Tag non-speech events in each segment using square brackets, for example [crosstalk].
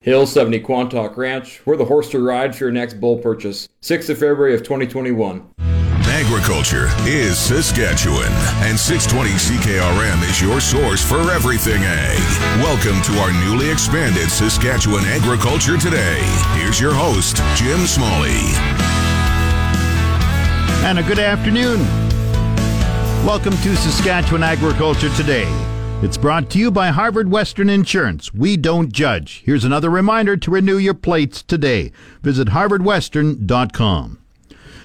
Hill 70 Quantock Ranch, where the horse to ride for your next bull purchase. 6th of February of 2021. Agriculture is Saskatchewan, and 620 CKRM is your source for everything ag. Welcome to our newly expanded Saskatchewan Agriculture Today. Here's your host, Jim Smalley. And a good afternoon. Welcome to Saskatchewan Agriculture Today. It's brought to you by Harvard Western Insurance. We don't judge. Here's another reminder to renew your plates today. Visit harvardwestern.com.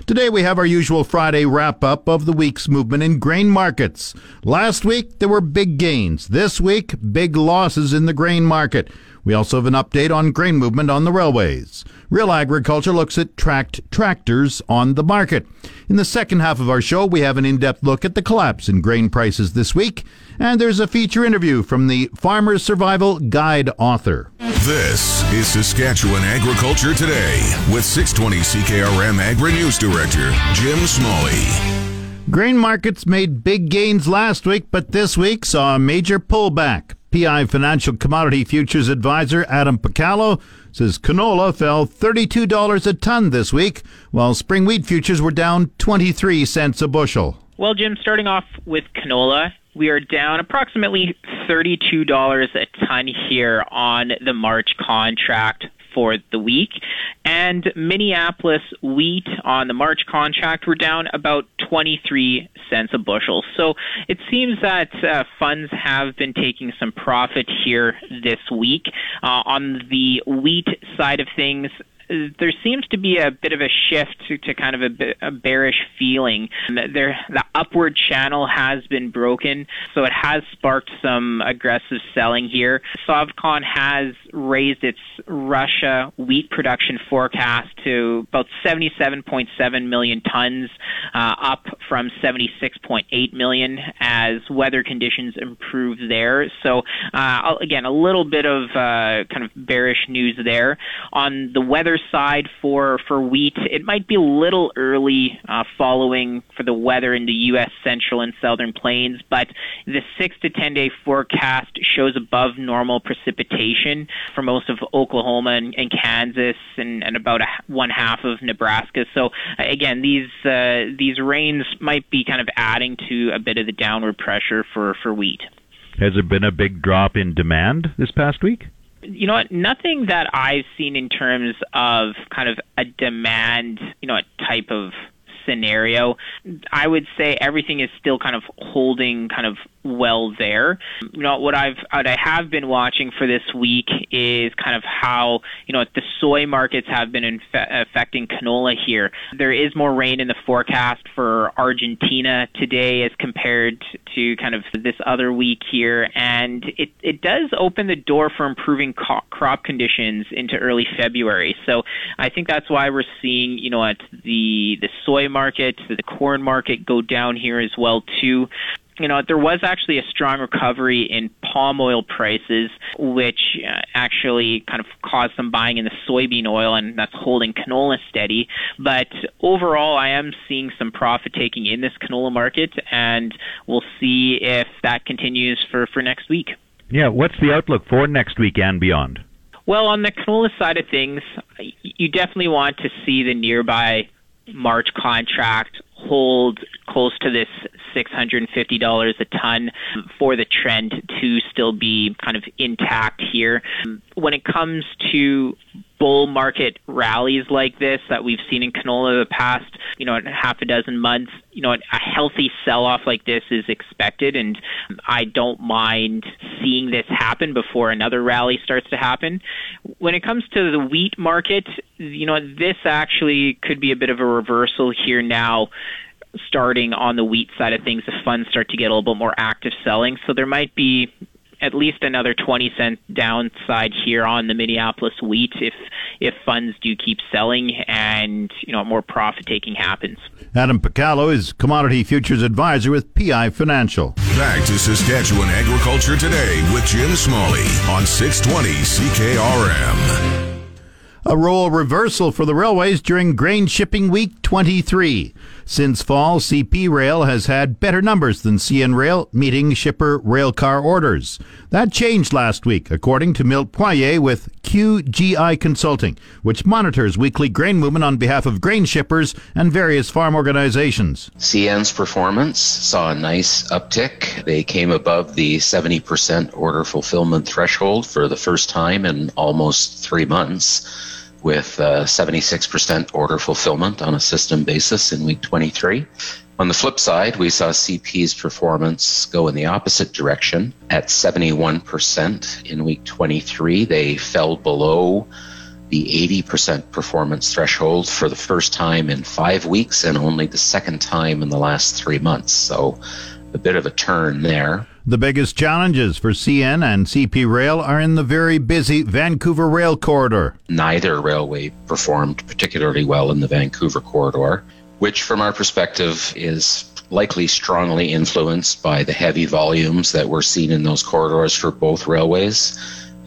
Today we have our usual Friday wrap up of the week's movement in grain markets. Last week there were big gains. This week, big losses in the grain market. We also have an update on grain movement on the railways. Real Agriculture looks at tracked tractors on the market. In the second half of our show, we have an in depth look at the collapse in grain prices this week, and there's a feature interview from the Farmer's Survival Guide author. This is Saskatchewan Agriculture Today with 620 CKRM Agri News Director Jim Smalley. Grain markets made big gains last week, but this week saw a major pullback. PI Financial Commodity Futures Advisor Adam Picallo says canola fell $32 a ton this week, while spring wheat futures were down 23 cents a bushel. Well, Jim, starting off with canola, we are down approximately $32 a ton here on the March contract for the week. And Minneapolis wheat on the March contract were down about 23 cents a bushel. So it seems that uh, funds have been taking some profit here this week. Uh, on the wheat side of things, there seems to be a bit of a shift to, to kind of a, a, bearish feeling. There, the upward channel has been broken, so it has sparked some aggressive selling here. SovEcon has raised its Russia wheat production forecast to about 77.7 million tons, uh, up from 76.8 million as weather conditions improve there. So uh, again, a little bit of uh, kind of bearish news there. On the weather side for for wheat, it might be a little early uh, following for the weather in the U.S. Central and Southern Plains, but the six to ten day forecast shows above normal precipitation for most of Oklahoma and, and Kansas and, and about a, one half of Nebraska. So uh, again, these uh, these rains might be kind of adding to a bit of the downward pressure for for wheat. Has there been a big drop in demand this past week? You know what? Nothing that I've seen in terms of kind of a demand, you know, a type of scenario. I would say everything is still kind of holding kind of well there. You know what I've what I have been watching for this week is kind of how you know the soy markets have been inf- affecting canola here. There is more rain in the forecast for Argentina today as compared to kind of this other week here, and it it does open the door for improving co- crop conditions into early February. So I think that's why we're seeing you know at the the soy market, the corn market go down here as well too you know, there was actually a strong recovery in palm oil prices, which uh, actually kind of caused some buying in the soybean oil, and that's holding canola steady. But overall, I am seeing some profit taking in this canola market, and we'll see if that continues for, for next week. Yeah, what's the outlook for next week and beyond? Well, on the canola side of things, you definitely want to see the nearby March contract hold close to this $650 a ton for the trend to still be kind of intact here. When it comes to bull market rallies like this that we've seen in canola the past, you know, half a dozen months, you know, a healthy sell-off like this is expected, and I don't mind seeing this happen before another rally starts to happen. When it comes to the wheat market, you know, this actually could be a bit of a reversal here now starting on the wheat side of things, the funds start to get a little bit more active selling. So there might be at least another 20 cent downside here on the Minneapolis wheat if if funds do keep selling and you know more profit taking happens. Adam Picallo is commodity futures advisor with PI Financial. Back to Saskatchewan Agriculture Today with Jim Smalley on 620 CKRM. A role reversal for the railways during Grain Shipping Week 23. Since fall, CP Rail has had better numbers than CN Rail, meeting shipper railcar orders. That changed last week, according to Milt Poirier with QGI Consulting, which monitors weekly grain movement on behalf of grain shippers and various farm organizations. CN's performance saw a nice uptick. They came above the 70% order fulfillment threshold for the first time in almost three months with uh, 76% order fulfillment on a system basis in week 23. On the flip side, we saw CP's performance go in the opposite direction at 71% in week 23. They fell below the 80% performance threshold for the first time in five weeks and only the second time in the last three months. So a bit of a turn there. The biggest challenges for CN and CP Rail are in the very busy Vancouver Rail Corridor. Neither railway performed particularly well in the Vancouver corridor, which, from our perspective, is likely strongly influenced by the heavy volumes that were seen in those corridors for both railways.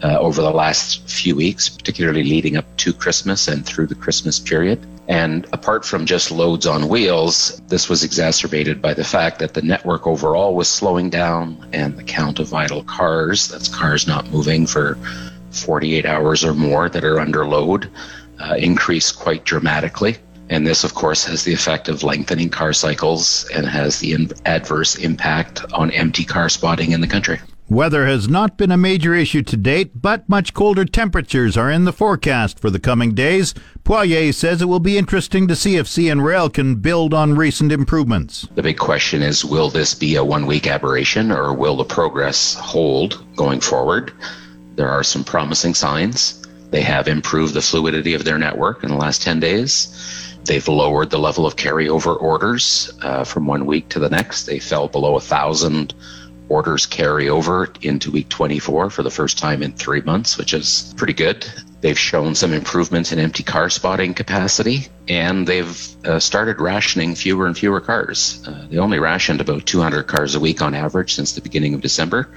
Uh, over the last few weeks, particularly leading up to Christmas and through the Christmas period. And apart from just loads on wheels, this was exacerbated by the fact that the network overall was slowing down and the count of idle cars, that's cars not moving for 48 hours or more that are under load, uh, increased quite dramatically. And this, of course, has the effect of lengthening car cycles and has the in- adverse impact on empty car spotting in the country. Weather has not been a major issue to date, but much colder temperatures are in the forecast for the coming days. Poirier says it will be interesting to see if CN Rail can build on recent improvements. The big question is will this be a one week aberration or will the progress hold going forward? There are some promising signs. They have improved the fluidity of their network in the last 10 days. They've lowered the level of carryover orders uh, from one week to the next. They fell below a thousand orders carry over into week 24 for the first time in three months, which is pretty good. They've shown some improvements in empty car spotting capacity, and they've uh, started rationing fewer and fewer cars. Uh, they only rationed about 200 cars a week on average since the beginning of December,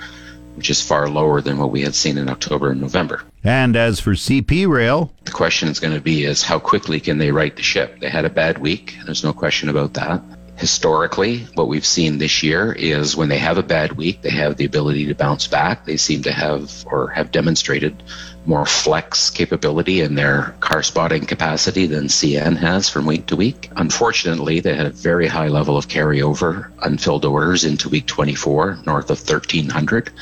which is far lower than what we had seen in October and November. And as for CP Rail, the question is going to be is how quickly can they right the ship? They had a bad week. There's no question about that historically, what we've seen this year is when they have a bad week, they have the ability to bounce back. They seem to have or have demonstrated more flex capability in their car spotting capacity than CN has from week to week. Unfortunately, they had a very high level of carryover unfilled orders into week 24, north of 1,300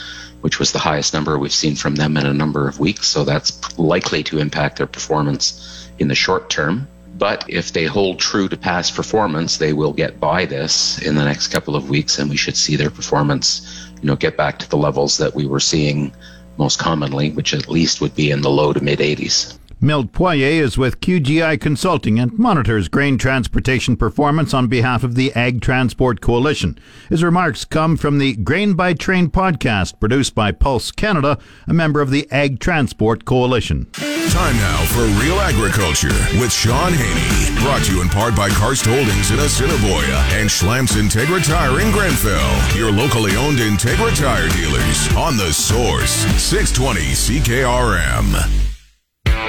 which was the highest number we've seen from them in a number of weeks. So that's likely to impact their performance in the short term. But if they hold true to past performance, they will get by this in the next couple of weeks, and we should see their performance, you know, get back to the levels that we were seeing most commonly, which at least would be in the low to mid 80s. Milt Poirier is with QGI Consulting and monitors grain transportation performance on behalf of the Ag Transport Coalition. His remarks come from the Grain by Train podcast produced by Pulse Canada, a member of the Ag Transport Coalition. Time now for Real Agriculture with Shaun Haney. Brought to you in part by Karst Holdings in Assiniboia and Schlamps Integra Tire in Grenfell. Your locally owned Integra Tire dealers on the source 620 CKRM.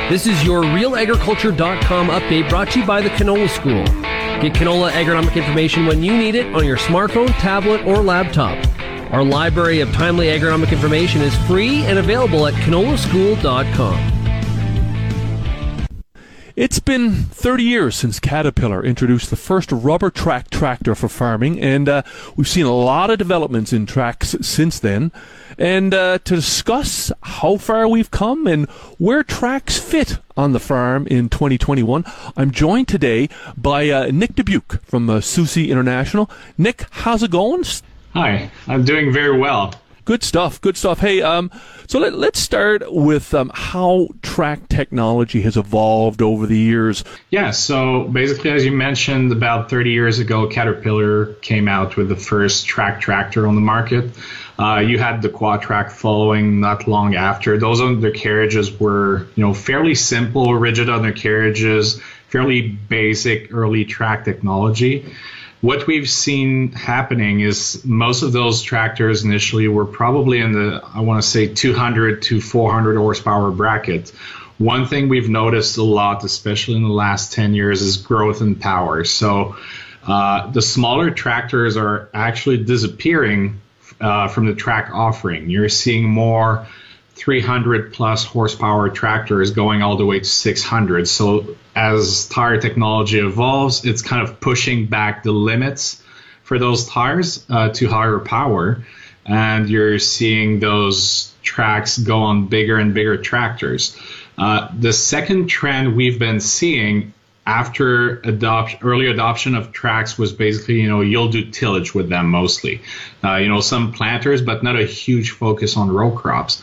This is your realagriculture.com update brought to you by the Canola School. Get canola agronomic information when you need it on your smartphone, tablet, or laptop. Our library of timely agronomic information is free and available at canolaschool.com. It's been 30 years since Caterpillar introduced the first rubber track tractor for farming, and uh, we've seen a lot of developments in tracks since then. And uh, to discuss how far we've come and where tracks fit on the farm in 2021, I'm joined today by uh, Nick Dubuque from uh, Soucy International. Nick, how's it going? Hi, I'm doing very well. Good stuff. Good stuff. Hey, um, so let, us start with um, how track technology has evolved over the years. Yeah. So basically, as you mentioned, about 30 years ago, Caterpillar came out with the first track tractor on the market. Uh, you had the quad track following not long after. Those undercarriages were, you know, fairly simple, rigid undercarriages, fairly basic early track technology. What we've seen happening is most of those tractors initially were probably in the, I want to say, 200 to 400 horsepower bracket. One thing we've noticed a lot, especially in the last 10 years, is growth in power. So uh, the smaller tractors are actually disappearing uh, from the track offering. You're seeing more 300 plus horsepower tractors going all the way to 600. So as tire technology evolves, it's kind of pushing back the limits for those tires uh, to higher power. And you're seeing those tracks go on bigger and bigger tractors. Uh, the second trend we've been seeing after adopt, early adoption of tracks was basically, you know, you'll do tillage with them mostly. Uh, you know, some planters, but not a huge focus on row crops.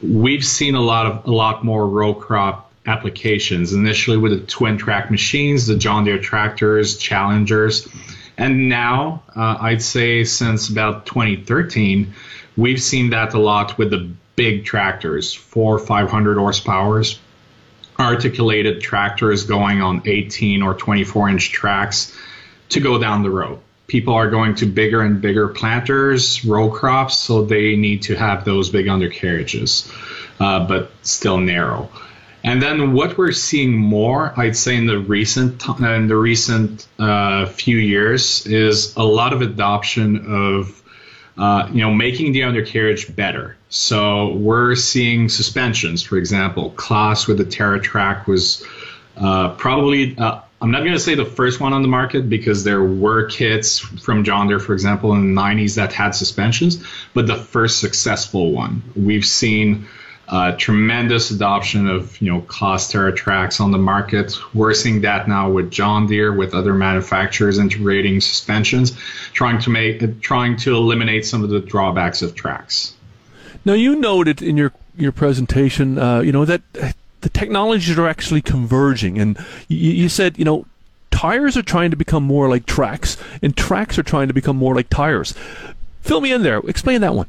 We've seen a lot of a lot more row crop applications initially with the twin track machines, the John Deere tractors, Challengers, and now uh, I'd say since about 2013, we've seen that a lot with the big tractors, four, 500 horsepowers, articulated tractors going on 18 or 24 inch tracks to go down the road. People are going to bigger and bigger planters, row crops, so they need to have those big undercarriages, uh, but still narrow. And then what we're seeing more, I'd say in the recent in the recent uh, few years, is a lot of adoption of uh, you know, making the undercarriage better. So we're seeing suspensions, for example, Claas with the TerraTrack was uh, probably. Uh, I'm not going to say the first one on the market because there were kits from John Deere, for example, in the 90s that had suspensions, but the first successful one. We've seen uh, tremendous adoption of you know Claas TerraTracks on the market. We're seeing that now with John Deere, with other manufacturers integrating suspensions, trying to make trying to eliminate some of the drawbacks of tracks. Now you noted in your your presentation, uh, you know that the technologies are actually converging, and you, you said you know tires are trying to become more like tracks, and tracks are trying to become more like tires. Fill me in there. Explain that one.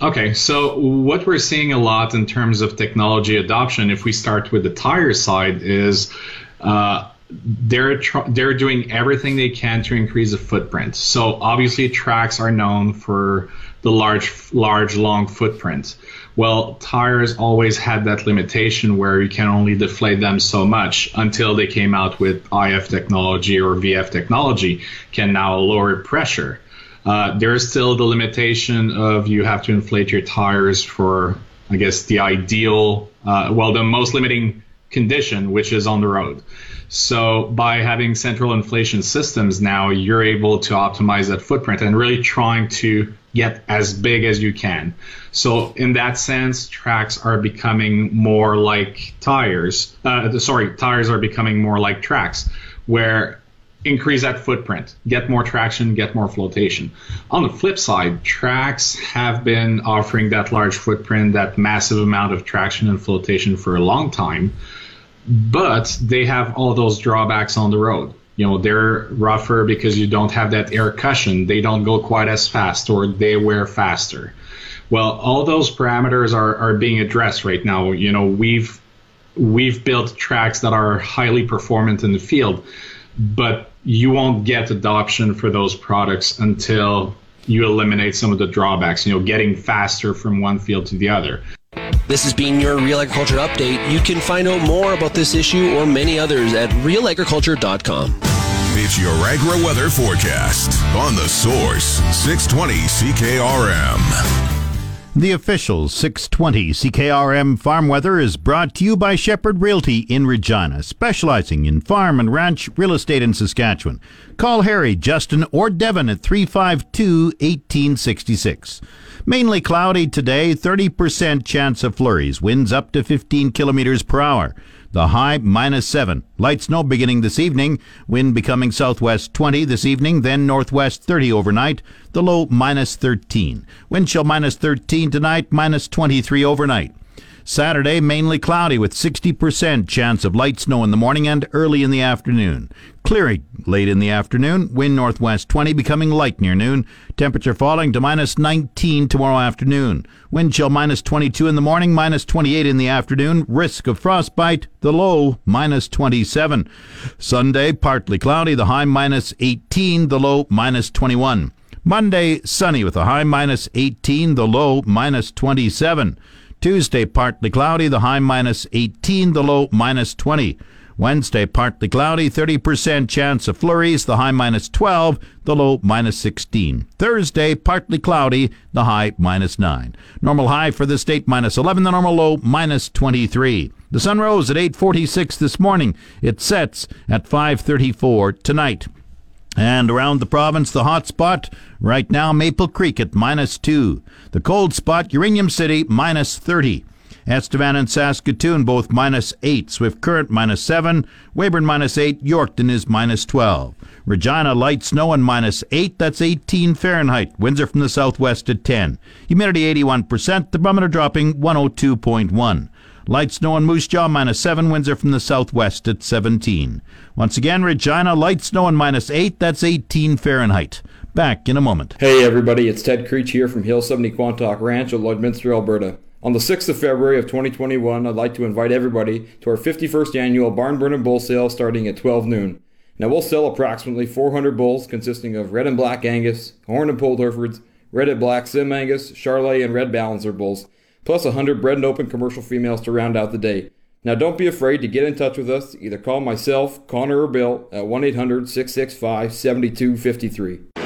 Okay, so what we're seeing a lot in terms of technology adoption, if we start with the tire side, is uh, they're tr- they're doing everything they can to increase the footprint. So obviously, tracks are known for the large, large, long footprint. Well, tires always had that limitation where you can only deflate them so much until they came out with IF technology or VF technology, can now lower pressure. Uh, there is still the limitation of you have to inflate your tires for, I guess, the ideal, uh, well, the most limiting condition, which is on the road. So by having central inflation systems now, you're able to optimize that footprint and really trying to get as big as you can. So in that sense, tracks are becoming more like tires. Uh, sorry, tires are becoming more like tracks, where increase that footprint, get more traction, get more flotation. On the flip side, tracks have been offering that large footprint, that massive amount of traction and flotation for a long time, but they have all those drawbacks on the road. You know, they're rougher because you don't have that air cushion. They don't go quite as fast or they wear faster. Well, all those parameters are, are being addressed right now. You know, we've we've built tracks that are highly performant in the field, but you won't get adoption for those products until you eliminate some of the drawbacks, you know, getting faster from one field to the other. This has been your Real Agriculture Update. You can find out more about this issue or many others at realagriculture.com. It's your agri weather forecast on the source 620 CKRM. The official 620 CKRM Farm Weather is brought to you by Shepherd Realty in Regina, specializing in farm and ranch real estate in Saskatchewan. Call Harry, Justin, or Devin at 352 1866. Mainly cloudy today, 30% chance of flurries, winds up to 15 kilometers per hour. The high minus 7. Light snow beginning this evening. Wind becoming southwest 20 this evening, then northwest 30 overnight. The low minus 13. Wind chill minus 13 tonight, minus 23 overnight. Saturday, mainly cloudy with 60% chance of light snow in the morning and early in the afternoon. Clearing late in the afternoon, wind northwest 20, becoming light near noon. Temperature falling to minus 19 tomorrow afternoon. Wind chill minus 22 in the morning, minus 28 in the afternoon. Risk of frostbite, the low minus 27. Sunday, partly cloudy, the high minus 18, the low minus 21. Monday, sunny with a high minus 18, the low minus 27. Tuesday, partly cloudy, the high minus 18, the low minus 20. Wednesday, partly cloudy, 30% chance of flurries, the high minus 12, the low minus 16. Thursday, partly cloudy, the high minus 9. Normal high for the state minus 11, the normal low minus 23. The sun rose at 8:46 this morning. It sets at 5:34 tonight. And around the province, the hot spot right now, Maple Creek at minus 2. The cold spot, Uranium City, minus 30. Estevan and Saskatoon both minus 8. Swift Current minus 7. Weyburn minus 8. Yorkton is minus 12. Regina light snow and minus 8. That's 18 Fahrenheit. Windsor from the southwest at 10. Humidity 81%. The barometer dropping 102.1. Light snow and Moose Jaw minus 7. Windsor from the southwest at 17. Once again, Regina light snow and minus 8. That's 18 Fahrenheit. Back in a moment. Hey everybody, it's Ted Creech here from Hill 70 Quantock Ranch at Lloydminster, Alberta. On the 6th of February of 2021, I'd like to invite everybody to our 51st annual Barn Burning Bull Sale starting at 12 noon. Now we'll sell approximately 400 bulls consisting of red and black Angus, horn and polled Herefords, red and black Sim Angus, Charolais, and red Balancer bulls, plus 100 bred and open commercial females to round out the day. Now don't be afraid to get in touch with us. Either call myself, Connor, or Bill at 1 800 665 7253.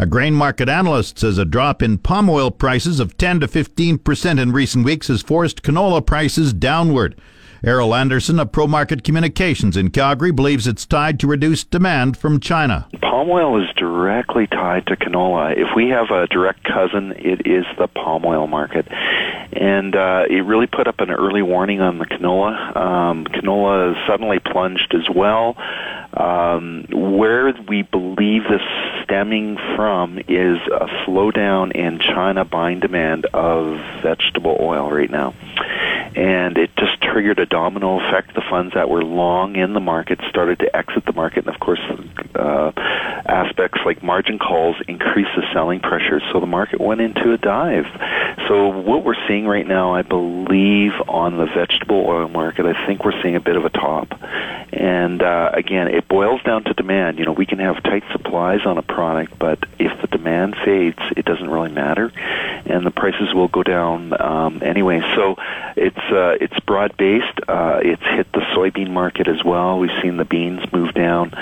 A grain market analyst says a drop in palm oil prices of 10 to 15 percent in recent weeks has forced canola prices downward. Errol Anderson of Pro Market Communications in Calgary believes it's tied to reduced demand from China. Palm oil is directly tied to canola. If we have a direct cousin, it is the palm oil market. And uh, it really put up an early warning on the canola. Um, canola suddenly plunged as well. Um, where we believe this stemming from is a slowdown in China buying demand of vegetable oil right now. And it just triggered a domino effect. The funds that were long in the market started to exit the market. And of course, uh, aspects like margin calls increased the selling pressure. So the market went into a dive. So what we're seeing right now, I believe, on the vegetable oil market, I think we're seeing a bit of a top. And uh, again, it boils down to demand. You know, we can have tight supplies on a product, but if the demand fades, it doesn't really matter, and the prices will go down um, anyway. So it's uh, it's broad based. Uh, it's hit the soybean market as well. We've seen the beans move down,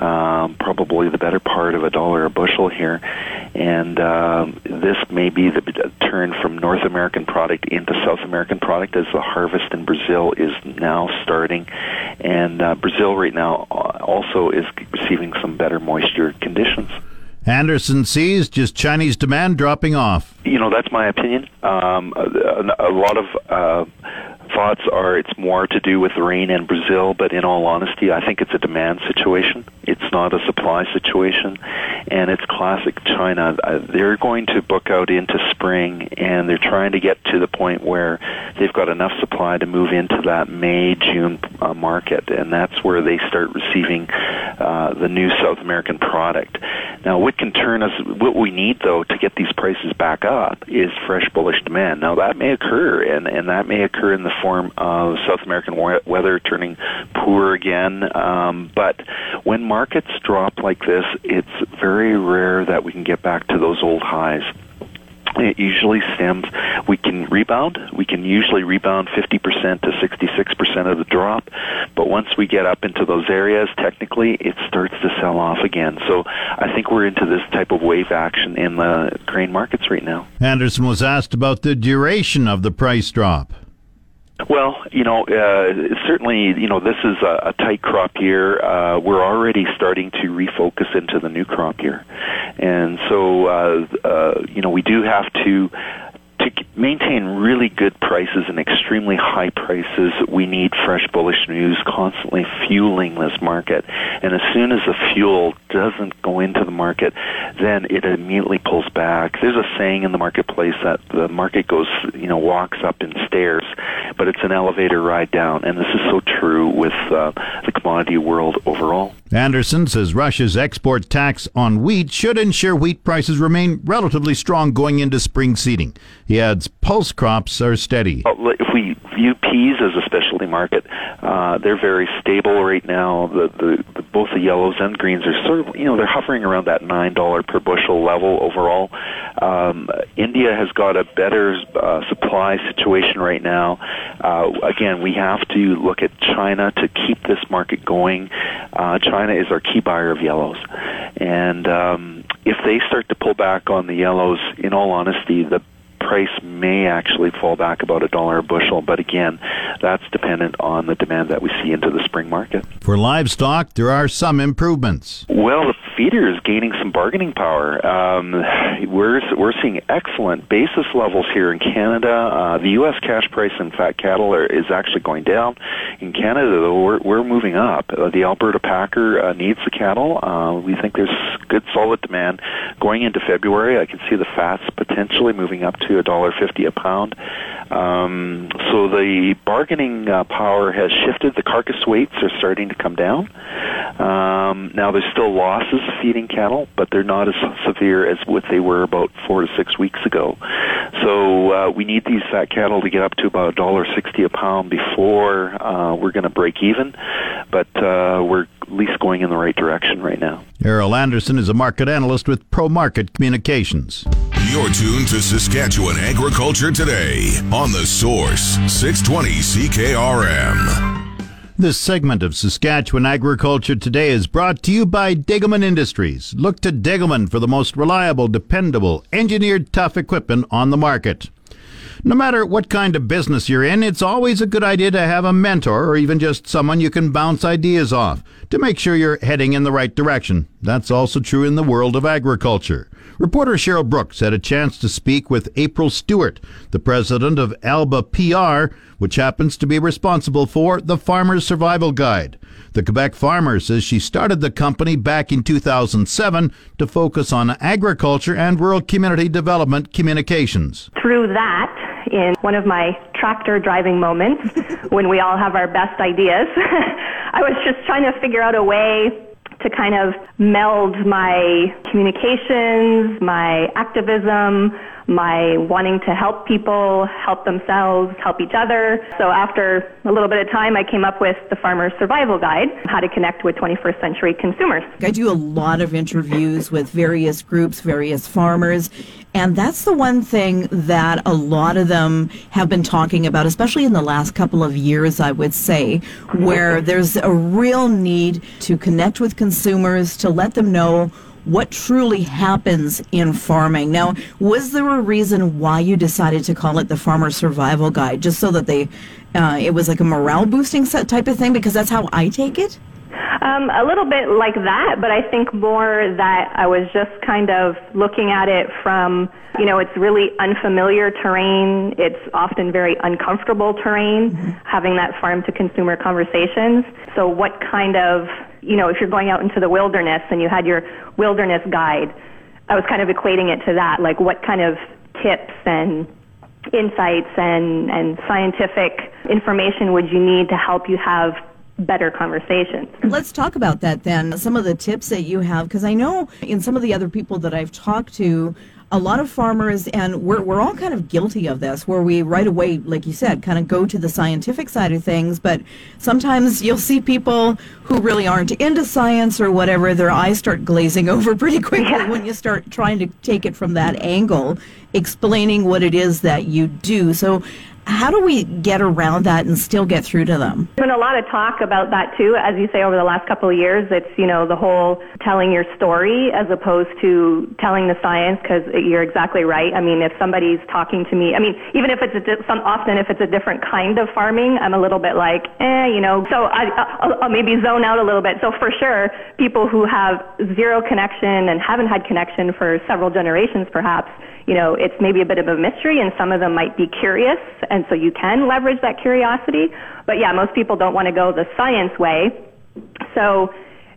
um, probably the better part of a dollar a bushel here, and um, this may be the turn from North American product into South American product as the harvest in Brazil is now starting, and uh, Brazil right now also is receiving some better moisture conditions. Anderson sees just Chinese demand dropping off. You know, that's my opinion. Um, a, a, lot of uh, thoughts are it's more to do with rain in Brazil, but in all honesty, I think it's a demand situation. It's not a supply situation, and it's classic China. Uh, they're going to book out into spring, and they're trying to get to the point where they've got enough supply to move into that May June uh, market, and that's where they start receiving uh, the new South American product. Now, can turn us, what we need though to get these prices back up is fresh bullish demand. Now, that may occur, and and that may occur in the form of South American weather turning poor again. Um, but when markets drop like this, it's very rare that we can get back to those old highs it usually stems we can rebound. We can usually rebound 50% to 66% of the drop. But once we get up into those areas technically it starts to sell off again. So i think we're into this type of wave action in the grain markets right now. Anderson was asked about the duration of the price drop Well, you know, uh, certainly, you know, this is a, a tight crop year. Uh, we're already starting to refocus into the new crop year, and so, uh, uh, you know, we do have to to maintain really good prices and extremely high prices, we need fresh bullish news constantly fueling this market. And as soon as the fuel doesn't go into the market, then it immediately pulls back. There's a saying in the marketplace that the market goes, you know, walks up in stairs, but it's an elevator ride down. And this is so true with uh, the commodity world overall. Anderson says Russia's export tax on wheat should ensure wheat prices remain relatively strong going into spring seeding. He adds pulse crops are steady. If we view peas as a specialty market, uh, they're very stable right now. The, the, the, both the yellows and greens are sort of, you know, they're hovering around that nine dollar per bushel level overall. Um, India has got a better uh, supply situation right now. Uh, again, we have to look at China to keep this market going. Uh, China is our key buyer of yellows, and um, if they start to pull back on the yellows, in all honesty, the price may actually fall back about a dollar a bushel, but again, that's dependent on the demand that we see into the spring market. For livestock, there are some improvements. Well, the feeder is gaining some bargaining power. Um, we're we're seeing excellent basis levels here in Canada. Uh, the U.S. cash price in fat cattle are, is actually going down. In Canada, though, we're we're moving up. Uh, the Alberta packer uh, needs the cattle. Uh, we think there's good solid demand going into February. I can see the fats potentially moving up to a dollar fifty a pound. Um, so the bargaining uh, power has shifted. The carcass weights are starting to come down. Um, now there's still losses feeding cattle, but they're not as severe as what they were about four to six weeks ago. So uh, we need these fat cattle to get up to about a dollar sixty a pound before uh, we're going to break even. But uh, we're at least going in the right direction right now. Errol Anderson is a market analyst with Pro Market Communications. You're tuned to Saskatchewan Agriculture Today on the Source 620 CKRM. This segment of Saskatchewan Agriculture Today is brought to you by Degelman Industries. Look to Degelman for the most reliable, dependable, engineered tough equipment on the market. No matter what kind of business you're in, it's always a good idea to have a mentor or even just someone you can bounce ideas off to make sure you're heading in the right direction. That's also true in the world of agriculture. Reporter Cheryl Brooks had a chance to speak with April Stewart, the president of Alba PR, which happens to be responsible for the Farmer's Survival Guide. The Quebec farmer says she started the company back in 2007 to focus on agriculture and rural community development communications. Through that, in one of my tractor driving moments [laughs] when we all have our best ideas, [laughs] I was just trying to figure out a way to kind of meld my communications, my activism, my wanting to help people, help themselves, help each other. So after a little bit of time, I came up with the Farmer's Survival Guide, how to connect with 21st century consumers. I do a lot of interviews with various groups, various farmers, and that's the one thing that a lot of them have been talking about, especially in the last couple of years, I would say, where there's a real need to connect with consumers, to let them know what truly happens in farming. Now, was there a reason why you decided to call it the Farmer Survival Guide, just so that they, uh, it was like a morale boosting set type of thing? Because that's how I take it. Um, a little bit like that, but I think more that I was just kind of looking at it from, you know, it's really unfamiliar terrain. It's often very uncomfortable terrain, mm-hmm. having that farm to consumer conversations. So what kind of you know, if you're going out into the wilderness and you had your wilderness guide, I was kind of equating it to that, like what kind of tips and insights and, and scientific information would you need to help you have better conversations. [laughs] Let's talk about that then. Some of the tips that you have, because I know in some of the other people that I've talked to, a lot of farmers, and we're, we're all kind of guilty of this, where we right away, like you said, kind of go to the scientific side of things. But sometimes you'll see people who really aren't into science or whatever, their eyes start glazing [laughs] over pretty quickly yeah. when you start trying to take it from that angle, explaining what it is that you do. So, How do we get around that and still get through to them? There's been a lot of talk about that too, as you say, over the last couple of years. It's, you know, the whole telling your story as opposed to telling the science because you're exactly right. I mean, if somebody's talking to me, I mean, even if it's a, some, often if it's a different kind of farming, I'm a little bit like, eh, you know, so I, I'll, I'll maybe zone out a little bit. So for sure, people who have zero connection and haven't had connection for several generations perhaps, you know, it's maybe a bit of a mystery and some of them might be curious and so you can leverage that curiosity. But yeah, most people don't want to go the science way. So,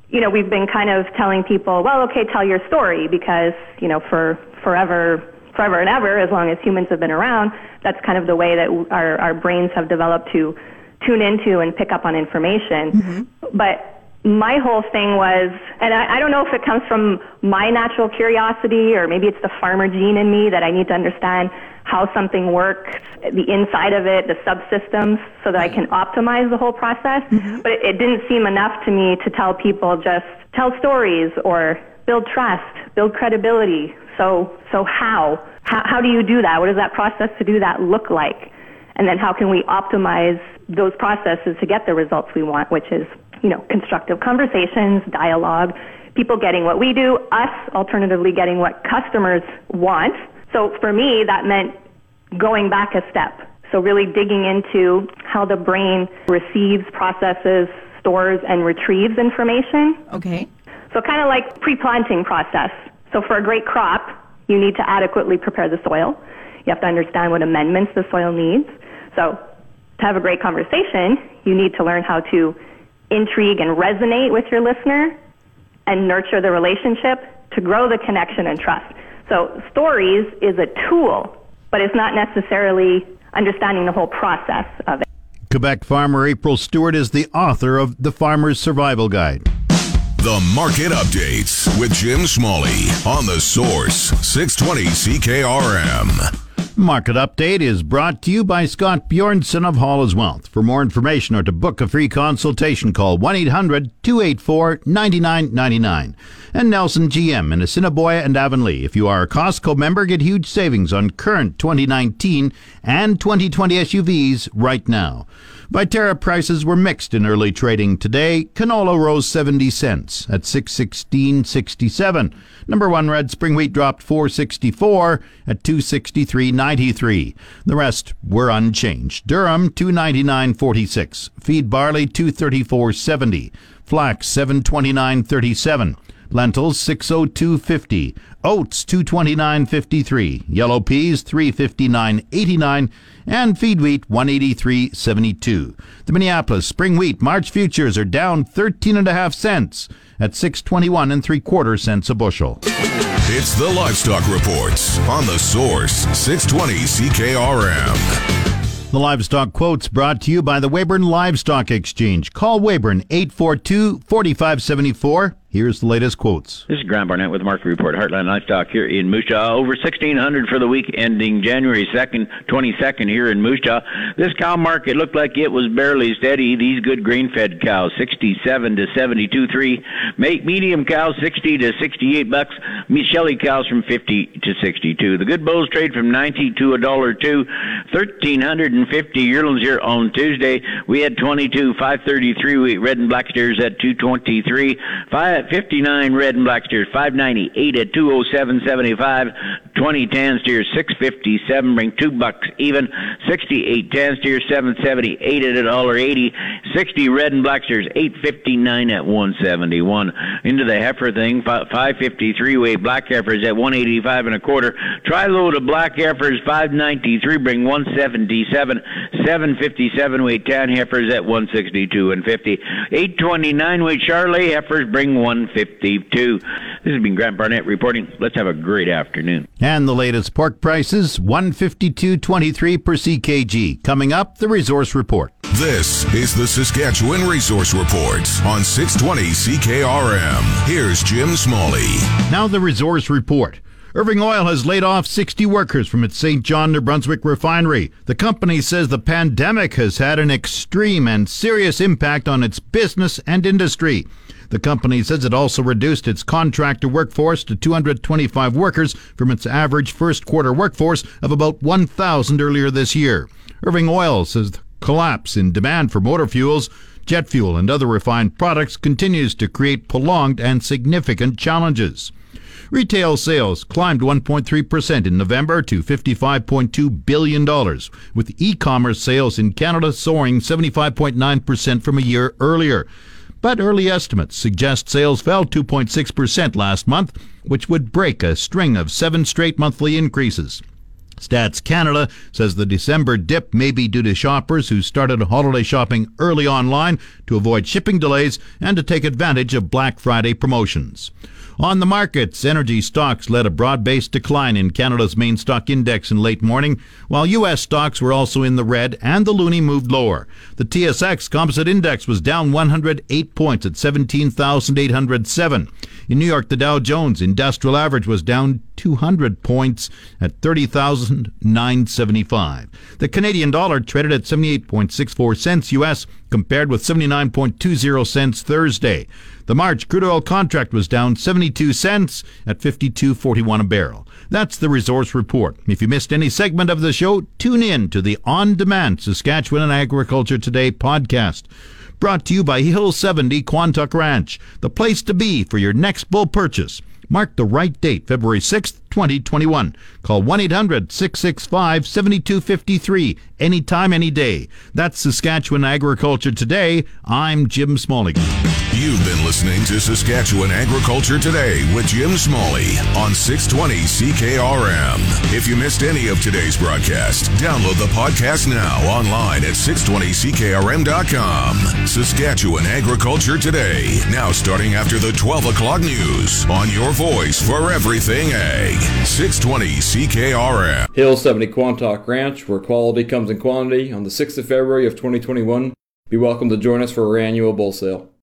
you know, we've been kind of telling people, well, okay, tell your story because, you know, for forever, forever and ever, as long as humans have been around, that's kind of the way that our, our brains have developed to tune into and pick up on information. Mm-hmm. But my whole thing was, and I, I don't know if it comes from my natural curiosity or maybe it's the farmer gene in me that I need to understand how something works, the inside of it, the subsystems, so that I can optimize the whole process. Mm-hmm. But it, it didn't seem enough to me to tell people just tell stories or build trust, build credibility. So, so how? How, how do you do that? What does that process to do that look like? And then how can we optimize those processes to get the results we want, which is you know, constructive conversations, dialogue, people getting what we do, us alternatively getting what customers want. So for me, that meant going back a step. So really digging into how the brain receives, processes, stores, and retrieves information. Okay. So kind of like pre-planting process. So for a great crop, you need to adequately prepare the soil. You have to understand what amendments the soil needs. So to have a great conversation, you need to learn how to intrigue and resonate with your listener and nurture the relationship to grow the connection and trust. So stories is a tool, but it's not necessarily understanding the whole process of it. Quebec farmer April Stewart is the author of The Farmer's Survival Guide. The Market Updates with Jim Smalley on the Source 620 CKRM. Market Update is brought to you by Scott Bjornson of Hall's Wealth. For more information or to book a free consultation, call 1 800 284 9999. And Nelson GM in Assiniboia and Avonlea. If you are a Costco member, get huge savings on current 2019 and 2020 SUVs right now. Viterra prices were mixed in early trading today. Canola rose 70 cents at 616.67. Number 1 red spring wheat dropped 464 at 263.93. The rest were unchanged. Durum 299.46. Feed barley 234.70. Flax 729.37. Lentils 602.50. Oats 229.53. Yellow peas 359.89 and feed wheat 183.72. The Minneapolis spring wheat March futures are down 13 and a half cents at 621 and 3 quarter cents a bushel. It's the Livestock Reports on the Source 620 CKRM. The Livestock Quotes brought to you by the Weyburn Livestock Exchange. Call Weyburn 842 4574 Here's the latest quotes. This is Graham Barnett with Market Report, Heartland Livestock here in Moose Jaw. Over 1,600 for the week ending January 2nd, 22nd here in Moose Jaw. This cow market looked like it was barely steady. These good grain-fed cows, 67 to 72.3. Make medium cows, 60 to 68 bucks. Shelly cows from 50 to 62. The good bulls trade from 90 to a dollar two. 1,350 yearlings here on Tuesday. We had 22, 533 red and black steers at 223. Five at 59 red and black steers, 598 at 207.75, 20 tan steers, 657, bring two bucks even, 68 tan steers, 778 at a dollar 80, 60 red and black steers, 859 at 171. Into the heifer thing, 553 weight black heifers at 185 and a quarter. Try load of black heifers, 593, bring 177, 757 weight tan heifers at 162 and 50. 829 weight Charolais heifers bring 152. This has been Grant Barnett reporting. Let's have a great afternoon. And the latest pork prices 152.23 per CKG. Coming up, the resource report. This is the Saskatchewan Resource Report on 620 CKRM. Here's Jim Smalley. Now the resource report. Irving Oil has laid off 60 workers from its Saint John, New Brunswick refinery. The company says the pandemic has had an extreme and serious impact on its business and industry. The company says it also reduced its contractor workforce to 225 workers from its average first quarter workforce of about 1,000 earlier this year. Irving Oil says the collapse in demand for motor fuels, jet fuel, and other refined products continues to create prolonged and significant challenges. Retail sales climbed 1.3% in November to $55.2 billion, with e commerce sales in Canada soaring 75.9% from a year earlier. But early estimates suggest sales fell 2.6% last month, which would break a string of seven straight monthly increases. Stats Canada says the December dip may be due to shoppers who started holiday shopping early online to avoid shipping delays and to take advantage of Black Friday promotions. On the markets, energy stocks led a broad based decline in Canada's main stock index in late morning, while U.S. stocks were also in the red and the loonie moved lower. The TSX Composite Index was down 108 points at 17,807. In New York, the Dow Jones Industrial Average was down 200 points at 30,975. The Canadian dollar traded at 78.64 cents US compared with 79.20 cents Thursday. The March crude oil contract was down 72 cents at 52.41 a barrel. That's the resource report. If you missed any segment of the show, tune in to the On Demand Saskatchewan and Agriculture Today podcast. Brought to you by Hill 70 Quantock Ranch, the place to be for your next bull purchase. Mark the right date, February 6th, 2021. Call 1 800 665 7253 anytime, any day. That's Saskatchewan Agriculture Today. I'm Jim Smalley. You've been listening to Saskatchewan Agriculture Today with Jim Smalley on 620 CKRM. If you missed any of today's broadcast, download the podcast now online at 620CKRM.com. Saskatchewan Agriculture Today, now starting after the 12 o'clock news on your voice for everything ag. 620 CKRM. Hill 70 Quantock Ranch, where quality comes in quantity, on the 6th of February of 2021. Be welcome to join us for our annual bull sale.